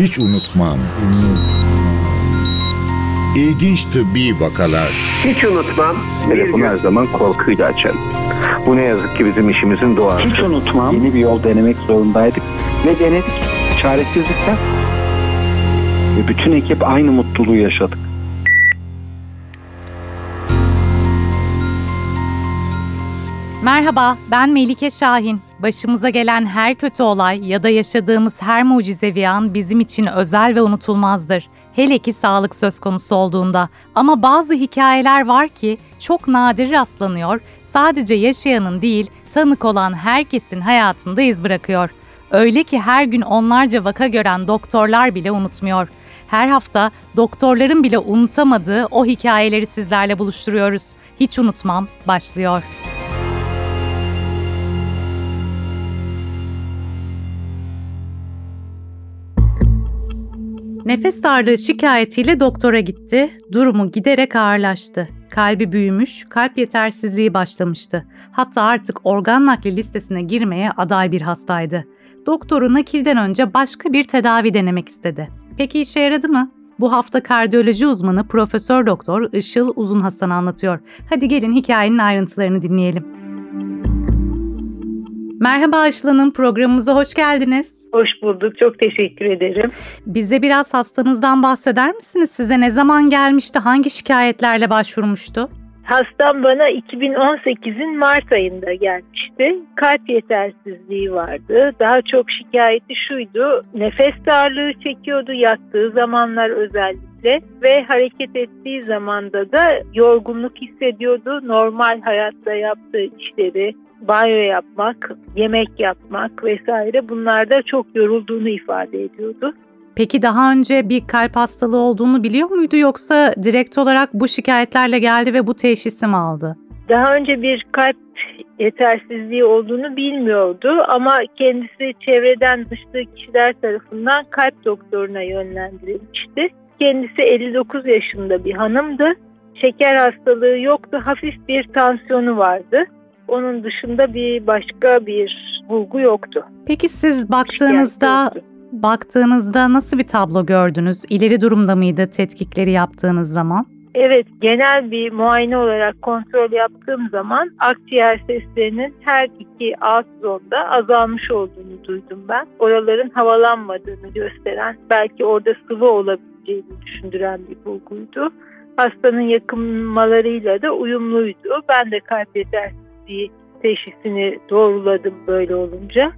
Hiç unutmam. İlginç tıbbi vakalar. Hiç unutmam. Telefonu her zaman korkuyla açarım. Bu ne yazık ki bizim işimizin doğası. Hiç unutmam. Yeni bir yol denemek zorundaydık. Ve denedik. Çaresizlikten. Ve bütün ekip aynı mutluluğu yaşadık. Merhaba, ben Melike Şahin. Başımıza gelen her kötü olay ya da yaşadığımız her mucizevi an bizim için özel ve unutulmazdır. Hele ki sağlık söz konusu olduğunda. Ama bazı hikayeler var ki çok nadir rastlanıyor, sadece yaşayanın değil, tanık olan herkesin hayatında iz bırakıyor. Öyle ki her gün onlarca vaka gören doktorlar bile unutmuyor. Her hafta doktorların bile unutamadığı o hikayeleri sizlerle buluşturuyoruz. Hiç unutmam başlıyor. Nefes darlığı şikayetiyle doktora gitti. Durumu giderek ağırlaştı. Kalbi büyümüş, kalp yetersizliği başlamıştı. Hatta artık organ nakli listesine girmeye aday bir hastaydı. Doktoru nakilden önce başka bir tedavi denemek istedi. Peki işe yaradı mı? Bu hafta kardiyoloji uzmanı Profesör Doktor Işıl Uzun Hasan anlatıyor. Hadi gelin hikayenin ayrıntılarını dinleyelim. Merhaba Işıl Hanım, programımıza hoş geldiniz. Hoş bulduk. Çok teşekkür ederim. Bize biraz hastanızdan bahseder misiniz? Size ne zaman gelmişti? Hangi şikayetlerle başvurmuştu? Hastam bana 2018'in Mart ayında gelmişti. Kalp yetersizliği vardı. Daha çok şikayeti şuydu. Nefes darlığı çekiyordu yattığı zamanlar özellikle ve hareket ettiği zamanda da yorgunluk hissediyordu. Normal hayatta yaptığı işleri, banyo yapmak, yemek yapmak vesaire bunlarda çok yorulduğunu ifade ediyordu. Peki daha önce bir kalp hastalığı olduğunu biliyor muydu yoksa direkt olarak bu şikayetlerle geldi ve bu teşhisi mi aldı? Daha önce bir kalp yetersizliği olduğunu bilmiyordu ama kendisi çevreden dıştığı kişiler tarafından kalp doktoruna yönlendirilmişti. Kendisi 59 yaşında bir hanımdı. Şeker hastalığı yoktu, hafif bir tansiyonu vardı. Onun dışında bir başka bir bulgu yoktu. Peki siz baktığınızda baktığınızda nasıl bir tablo gördünüz? İleri durumda mıydı tetkikleri yaptığınız zaman? Evet, genel bir muayene olarak kontrol yaptığım zaman akciğer seslerinin her iki alt zonda azalmış olduğunu duydum ben. Oraların havalanmadığını gösteren, belki orada sıvı olabileceğini düşündüren bir bulguydu. Hastanın yakınmalarıyla da uyumluydu. Ben de kalp yetersizliği teşhisini doğruladım böyle olunca.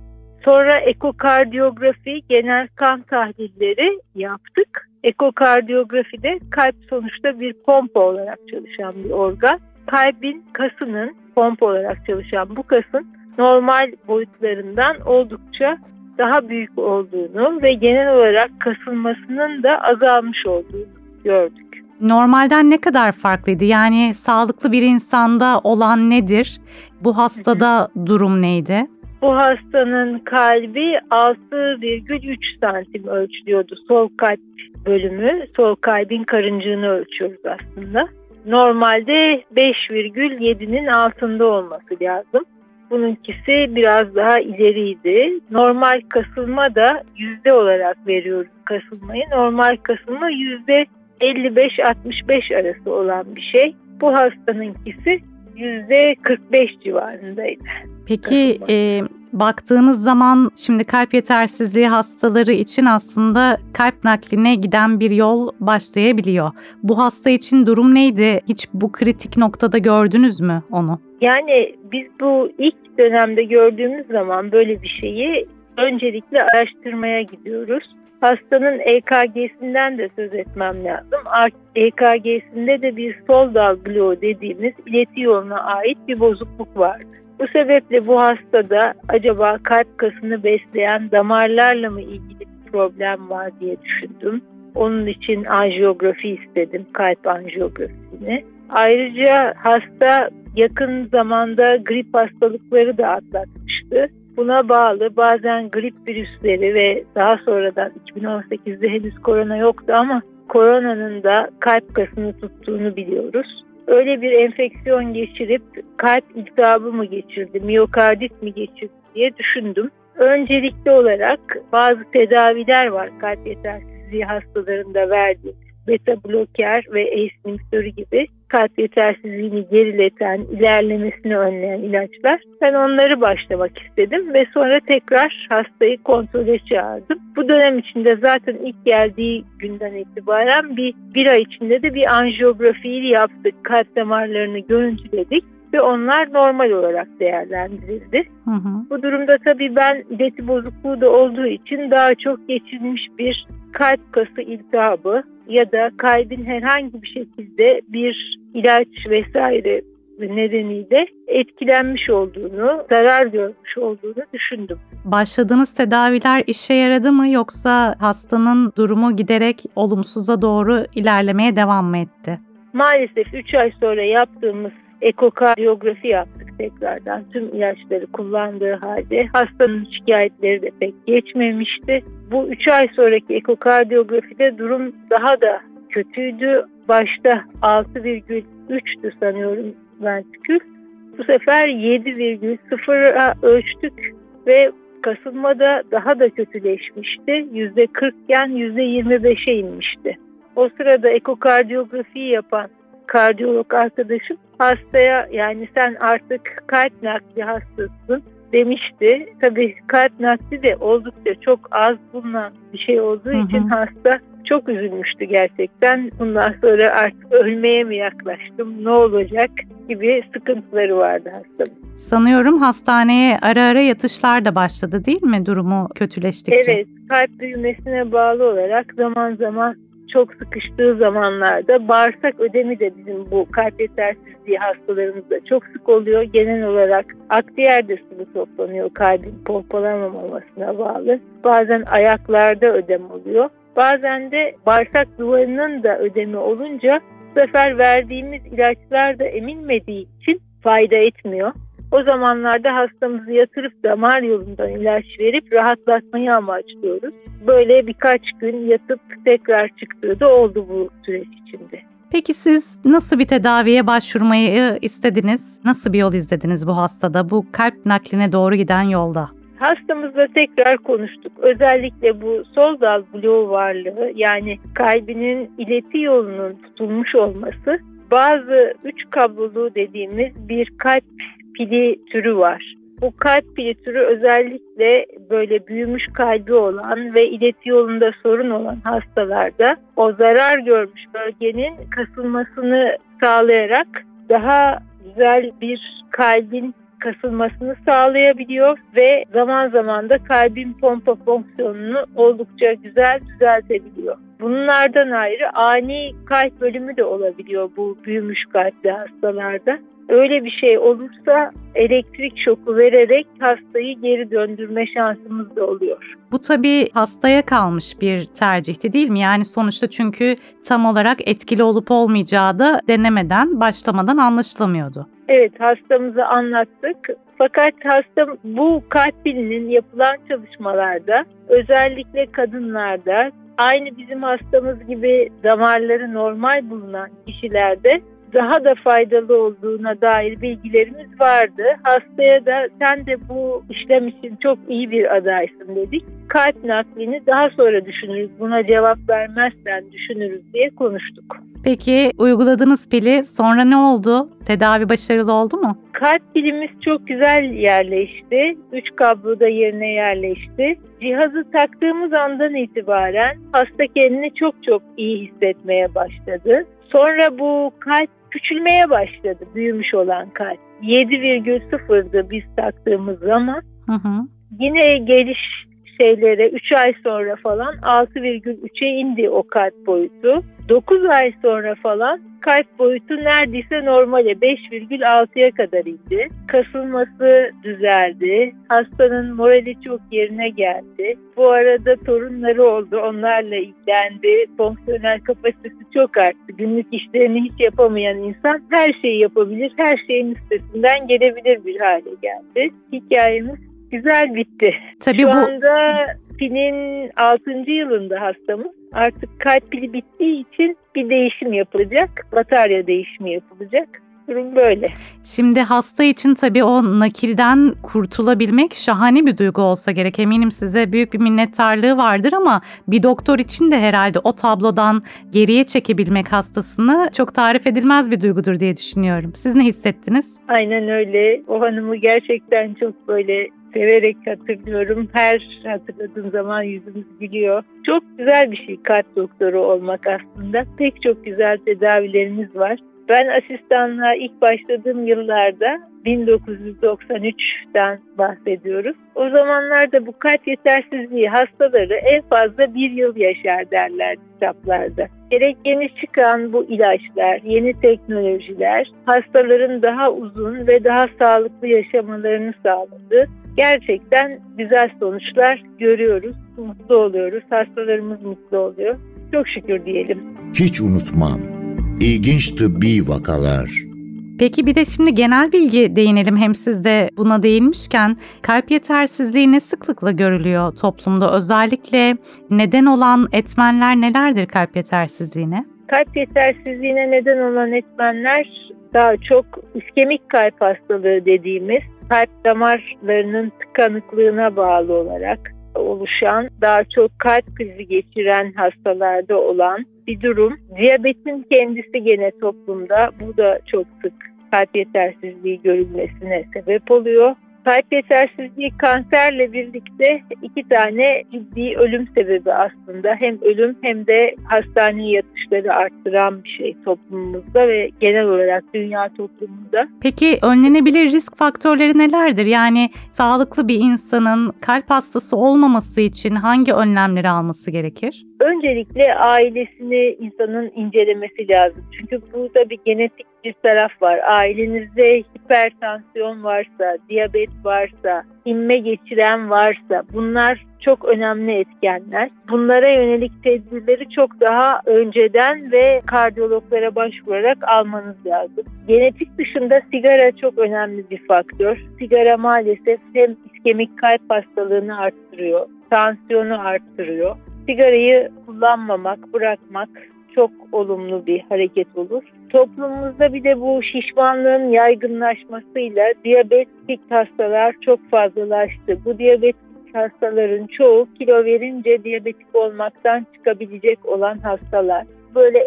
Sonra ekokardiyografi, genel kan tahlilleri yaptık. Ekokardiyografide kalp sonuçta bir pompa olarak çalışan bir organ. Kalbin kasının pompa olarak çalışan bu kasın normal boyutlarından oldukça daha büyük olduğunu ve genel olarak kasılmasının da azalmış olduğunu gördük. Normalden ne kadar farklıydı? Yani sağlıklı bir insanda olan nedir? Bu hastada durum neydi? Bu hastanın kalbi 6,3 santim ölçülüyordu. Sol kalp bölümü, sol kalbin karıncığını ölçüyoruz aslında. Normalde 5,7'nin altında olması lazım. Bununkisi biraz daha ileriydi. Normal kasılma da yüzde olarak veriyoruz kasılmayı. Normal kasılma yüzde 55-65 arası olan bir şey. Bu hastanınkisi yüzde 45 civarındaydı. Peki e, baktığınız zaman şimdi kalp yetersizliği hastaları için aslında kalp nakline giden bir yol başlayabiliyor. Bu hasta için durum neydi? Hiç bu kritik noktada gördünüz mü onu? Yani biz bu ilk dönemde gördüğümüz zaman böyle bir şeyi öncelikle araştırmaya gidiyoruz. Hastanın EKG'sinden de söz etmem lazım. EKG'sinde de bir sol dal bloğu dediğimiz ileti yoluna ait bir bozukluk vardı. Bu sebeple bu hastada acaba kalp kasını besleyen damarlarla mı ilgili bir problem var diye düşündüm. Onun için anjiyografi istedim, kalp anjiyografisini. Ayrıca hasta yakın zamanda grip hastalıkları da atlatmıştı. Buna bağlı bazen grip virüsleri ve daha sonradan 2018'de henüz korona yoktu ama koronanın da kalp kasını tuttuğunu biliyoruz. Öyle bir enfeksiyon geçirip kalp iltihabı mı geçirdi, miyokardit mi geçirdi diye düşündüm. Öncelikli olarak bazı tedaviler var kalp yetersizliği hastalarında verdiğim. Beta bloker ve ACE inhibitörü gibi kalp yetersizliğini gerileten, ilerlemesini önleyen ilaçlar. Ben onları başlamak istedim ve sonra tekrar hastayı kontrole çağırdım. Bu dönem içinde zaten ilk geldiği günden itibaren bir, bir ay içinde de bir anjiyografiyi yaptık. Kalp damarlarını görüntüledik ve onlar normal olarak değerlendirildi. Hı hı. Bu durumda tabii ben ileti bozukluğu da olduğu için daha çok geçilmiş bir kalp kası iltihabı ya da kalbin herhangi bir şekilde bir ilaç vesaire nedeniyle etkilenmiş olduğunu, zarar görmüş olduğunu düşündüm. Başladığınız tedaviler işe yaradı mı yoksa hastanın durumu giderek olumsuza doğru ilerlemeye devam mı etti? Maalesef 3 ay sonra yaptığımız ekokardiyografi yaptık tekrardan. Tüm ilaçları kullandığı halde hastanın şikayetleri de pek geçmemişti. Bu 3 ay sonraki ekokardiyografide durum daha da kötüydü. Başta 6,3'tü sanıyorum ventrikül. Bu sefer 7,0'a ölçtük ve kasılmada daha da kötüleşmişti. %40 iken %25'e inmişti. O sırada ekokardiyografiyi yapan kardiyolog arkadaşım hastaya yani sen artık kalp nakli hastasın demişti. Tabii kalp nakli de oldukça çok az bulunan bir şey olduğu Hı hı. için hasta çok üzülmüştü gerçekten. Bundan sonra artık ölmeye mi yaklaştım, ne olacak gibi sıkıntıları vardı hastamın. Sanıyorum hastaneye ara ara yatışlar da başladı değil mi durumu kötüleştikçe? Evet, kalp büyümesine bağlı olarak zaman zaman çok sıkıştığı zamanlarda bağırsak ödemi de bizim bu kalp yetersizliği hastalarımızda çok sık oluyor. Genel olarak akciğerde sıvı toplanıyor kalbin pompalamamasına bağlı. Bazen ayaklarda ödem oluyor. Bazen de bağırsak duvarının da ödemi olunca bu sefer verdiğimiz ilaçlar da eminmediği için fayda etmiyor. O zamanlarda hastamızı yatırıp damar yolundan ilaç verip rahatlatmayı amaçlıyoruz. Böyle birkaç gün yatıp tekrar çıktığı da oldu bu süreç içinde. Peki siz nasıl bir tedaviye başvurmayı istediniz? Nasıl bir yol izlediniz bu hastada, bu kalp nakline doğru giden yolda? Hastamızla tekrar konuştuk. Özellikle bu sol dal bloğu varlığı yani kalbinin ileti yolunun tutulmuş olması bazı üç kablolu dediğimiz bir kalp pili türü var. Bu kalp pili türü özellikle böyle büyümüş kalbi olan ve ileti yolunda sorun olan hastalarda o zarar görmüş bölgenin kasılmasını sağlayarak daha güzel bir kalbin kasılmasını sağlayabiliyor ve zaman zaman da kalbin pompa fonksiyonunu oldukça güzel düzeltebiliyor. Bunlardan ayrı ani kalp bölümü de olabiliyor bu büyümüş kalpli hastalarda. Öyle bir şey olursa elektrik şoku vererek hastayı geri döndürme şansımız da oluyor. Bu tabii hastaya kalmış bir tercihti değil mi? Yani sonuçta çünkü tam olarak etkili olup olmayacağı da denemeden, başlamadan anlaşılamıyordu. Evet hastamızı anlattık. Fakat hasta bu kalp pilinin yapılan çalışmalarda özellikle kadınlarda aynı bizim hastamız gibi damarları normal bulunan kişilerde daha da faydalı olduğuna dair bilgilerimiz vardı. Hastaya da sen de bu işlem için çok iyi bir adaysın dedik. Kalp naklini daha sonra düşünürüz. Buna cevap vermezsen düşünürüz diye konuştuk. Peki uyguladığınız pili sonra ne oldu? Tedavi başarılı oldu mu? Kalp pilimiz çok güzel yerleşti. Üç kablo da yerine yerleşti. Cihazı taktığımız andan itibaren hasta kendini çok çok iyi hissetmeye başladı. Sonra bu kalp küçülmeye başladı büyümüş olan kalp. 7,0'dı biz taktığımız zaman. Hı hı. Yine geliş şeylere 3 ay sonra falan 6,3'e indi o kalp boyutu. 9 ay sonra falan kalp boyutu neredeyse normale 5,6'ya kadar indi. Kasılması düzeldi. Hastanın morali çok yerine geldi. Bu arada torunları oldu. Onlarla ilgilendi. Fonksiyonel kapasitesi çok arttı. Günlük işlerini hiç yapamayan insan her şeyi yapabilir. Her şeyin üstesinden gelebilir bir hale geldi. Hikayemiz güzel bitti. Tabii Şu bu anda pilin 6. yılında hastamız. Artık kalp pili bittiği için bir değişim yapılacak. Batarya değişimi yapılacak. Durum böyle. Şimdi hasta için tabii o nakilden kurtulabilmek şahane bir duygu olsa gerek. Eminim size büyük bir minnettarlığı vardır ama bir doktor için de herhalde o tablodan geriye çekebilmek hastasını çok tarif edilmez bir duygudur diye düşünüyorum. Siz ne hissettiniz? Aynen öyle. O hanımı gerçekten çok böyle severek hatırlıyorum. Her hatırladığım zaman yüzümüz gülüyor. Çok güzel bir şey kalp doktoru olmak aslında. Pek çok güzel tedavilerimiz var. Ben asistanlığa ilk başladığım yıllarda 1993'ten bahsediyoruz. O zamanlarda bu kalp yetersizliği hastaları en fazla bir yıl yaşar derler kitaplarda. Gerek yeni çıkan bu ilaçlar, yeni teknolojiler hastaların daha uzun ve daha sağlıklı yaşamalarını sağladı. Gerçekten güzel sonuçlar görüyoruz, mutlu oluyoruz, hastalarımız mutlu oluyor. Çok şükür diyelim. Hiç unutmam. İlginç tıbbi vakalar. Peki bir de şimdi genel bilgi değinelim hem siz de buna değinmişken kalp yetersizliği ne sıklıkla görülüyor toplumda? Özellikle neden olan etmenler nelerdir kalp yetersizliğine? Kalp yetersizliğine neden olan etmenler daha çok iskemik kalp hastalığı dediğimiz kalp damarlarının tıkanıklığına bağlı olarak oluşan, daha çok kalp krizi geçiren hastalarda olan bir durum. Diyabetin kendisi gene toplumda bu da çok sık kalp yetersizliği görülmesine sebep oluyor. Kalp yetersizliği kanserle birlikte iki tane ciddi ölüm sebebi aslında. Hem ölüm hem de hastane yatışları arttıran bir şey toplumumuzda ve genel olarak dünya toplumunda. Peki önlenebilir risk faktörleri nelerdir? Yani sağlıklı bir insanın kalp hastası olmaması için hangi önlemleri alması gerekir? Öncelikle ailesini insanın incelemesi lazım. Çünkü burada bir genetik bir taraf var. Ailenizde hipertansiyon varsa, diyabet varsa, inme geçiren varsa bunlar çok önemli etkenler. Bunlara yönelik tedbirleri çok daha önceden ve kardiyologlara başvurarak almanız lazım. Genetik dışında sigara çok önemli bir faktör. Sigara maalesef hem iskemik kalp hastalığını arttırıyor, tansiyonu arttırıyor. Sigarayı kullanmamak, bırakmak çok olumlu bir hareket olur. Toplumumuzda bir de bu şişmanlığın yaygınlaşmasıyla diyabetik hastalar çok fazlalaştı. Bu diyabetik hastaların çoğu kilo verince diyabetik olmaktan çıkabilecek olan hastalar. Böyle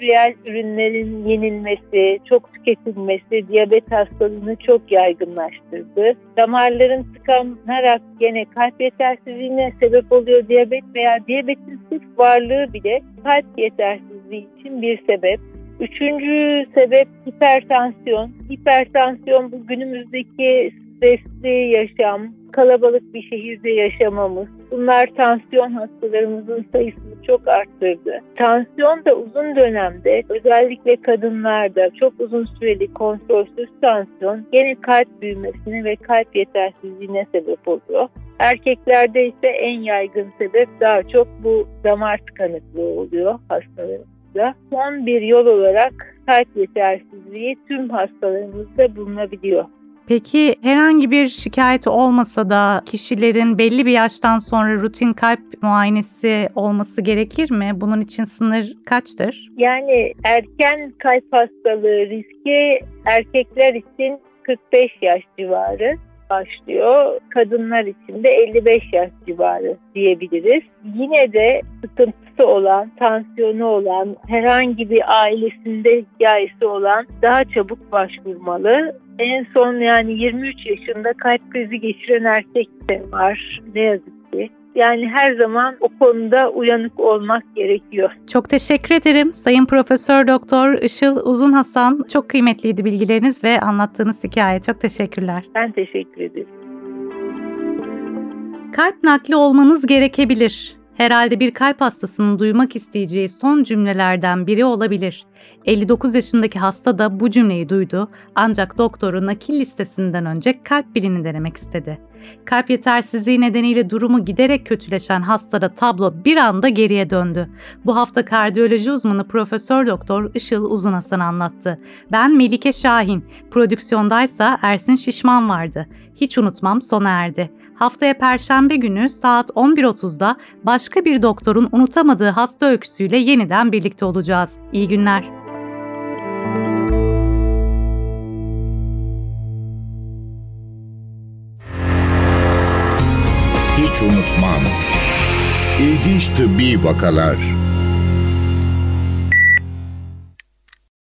endüstriyel ürünlerin yenilmesi, çok tüketilmesi diyabet hastalığını çok yaygınlaştırdı. Damarların tıkanarak gene kalp yetersizliğine sebep oluyor diyabet veya diyabetin sırf varlığı bile kalp yetersizliği için bir sebep. Üçüncü sebep hipertansiyon. Hipertansiyon bu günümüzdeki stresli yaşam, kalabalık bir şehirde yaşamamız. Bunlar tansiyon hastalarımızın sayısını çok arttırdı. Tansiyon da uzun dönemde özellikle kadınlarda çok uzun süreli kontrolsüz tansiyon gene kalp büyümesine ve kalp yetersizliğine sebep oluyor. Erkeklerde ise en yaygın sebep daha çok bu damar tıkanıklığı oluyor hastalarımızda. Son bir yol olarak kalp yetersizliği tüm hastalarımızda bulunabiliyor. Peki herhangi bir şikayeti olmasa da kişilerin belli bir yaştan sonra rutin kalp muayenesi olması gerekir mi? Bunun için sınır kaçtır? Yani erken kalp hastalığı riski erkekler için 45 yaş civarı başlıyor. Kadınlar için de 55 yaş civarı diyebiliriz. Yine de sıkıntısı olan, tansiyonu olan, herhangi bir ailesinde hikayesi olan daha çabuk başvurmalı. En son yani 23 yaşında kalp krizi geçiren erkek de var ne yazık ki. Yani her zaman o konuda uyanık olmak gerekiyor. Çok teşekkür ederim Sayın Profesör Doktor Işıl Uzun Hasan. Çok kıymetliydi bilgileriniz ve anlattığınız hikaye. Çok teşekkürler. Ben teşekkür ederim. Kalp nakli olmanız gerekebilir. Herhalde bir kalp hastasının duymak isteyeceği son cümlelerden biri olabilir. 59 yaşındaki hasta da bu cümleyi duydu ancak doktoru nakil listesinden önce kalp bilini denemek istedi. Kalp yetersizliği nedeniyle durumu giderek kötüleşen hastada tablo bir anda geriye döndü. Bu hafta kardiyoloji uzmanı Profesör Doktor Işıl Uzun Hasan anlattı. Ben Melike Şahin, prodüksiyondaysa Ersin Şişman vardı. Hiç unutmam sona erdi haftaya Perşembe günü saat 11.30'da başka bir doktorun unutamadığı hasta öyküsüyle yeniden birlikte olacağız. İyi günler. Hiç unutmam. İlginç tıbbi vakalar.